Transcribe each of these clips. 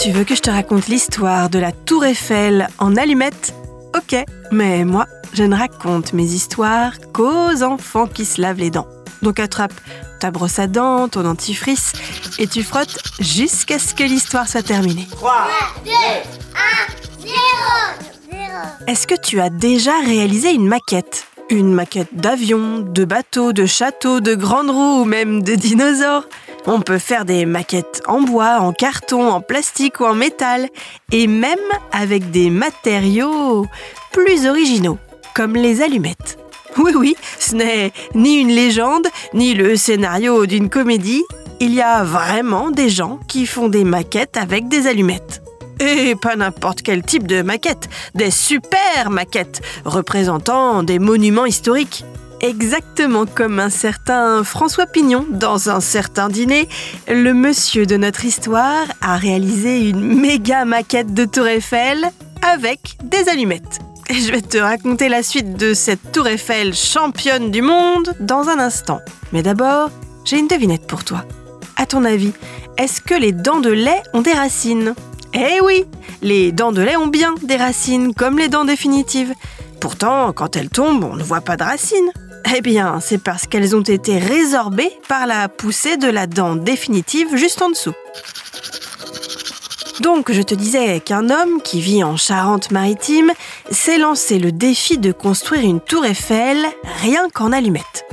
Tu veux que je te raconte l'histoire de la Tour Eiffel en allumettes? Ok, mais moi, je ne raconte mes histoires qu'aux enfants qui se lavent les dents. Donc attrape ta brosse à dents, ton dentifrice, et tu frottes jusqu'à ce que l'histoire soit terminée. 3, 2, 1, 0, 0. Est-ce que tu as déjà réalisé une maquette? Une maquette d'avion, de bateau, de château, de grandes roues ou même de dinosaures On peut faire des maquettes en bois, en carton, en plastique ou en métal, et même avec des matériaux plus originaux, comme les allumettes. Oui, oui, ce n'est ni une légende, ni le scénario d'une comédie. Il y a vraiment des gens qui font des maquettes avec des allumettes. Et pas n'importe quel type de maquette, des super maquettes représentant des monuments historiques. Exactement comme un certain François Pignon dans un certain dîner, le monsieur de notre histoire a réalisé une méga maquette de Tour Eiffel avec des allumettes. Et je vais te raconter la suite de cette Tour Eiffel championne du monde dans un instant. Mais d'abord, j'ai une devinette pour toi. À ton avis, est-ce que les dents de lait ont des racines? Eh oui, les dents de lait ont bien des racines, comme les dents définitives. Pourtant, quand elles tombent, on ne voit pas de racines. Eh bien, c'est parce qu'elles ont été résorbées par la poussée de la dent définitive juste en dessous. Donc, je te disais qu'un homme qui vit en Charente-Maritime s'est lancé le défi de construire une tour Eiffel rien qu'en allumettes.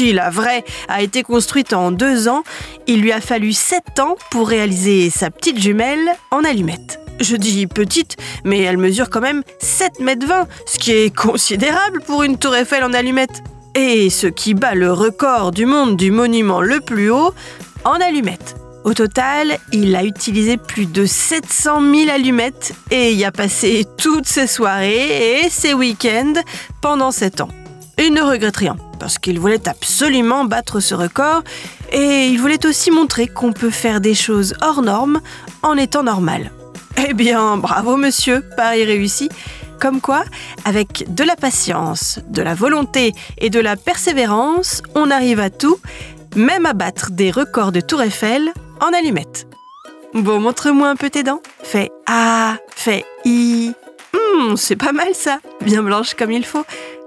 La vraie a été construite en deux ans, il lui a fallu sept ans pour réaliser sa petite jumelle en allumettes. Je dis petite, mais elle mesure quand même 7 mètres 20, ce qui est considérable pour une tour Eiffel en allumettes. Et ce qui bat le record du monde du monument le plus haut en allumettes. Au total, il a utilisé plus de 700 000 allumettes et y a passé toutes ses soirées et ses week-ends pendant 7 ans. Il ne regrette rien, parce qu'il voulait absolument battre ce record et il voulait aussi montrer qu'on peut faire des choses hors normes en étant normal. Eh bien, bravo monsieur, pari réussi. Comme quoi, avec de la patience, de la volonté et de la persévérance, on arrive à tout, même à battre des records de Tour Eiffel en allumettes. Bon, montre-moi un peu tes dents. Fais A, fais I. Hum, c'est pas mal ça, bien blanche comme il faut.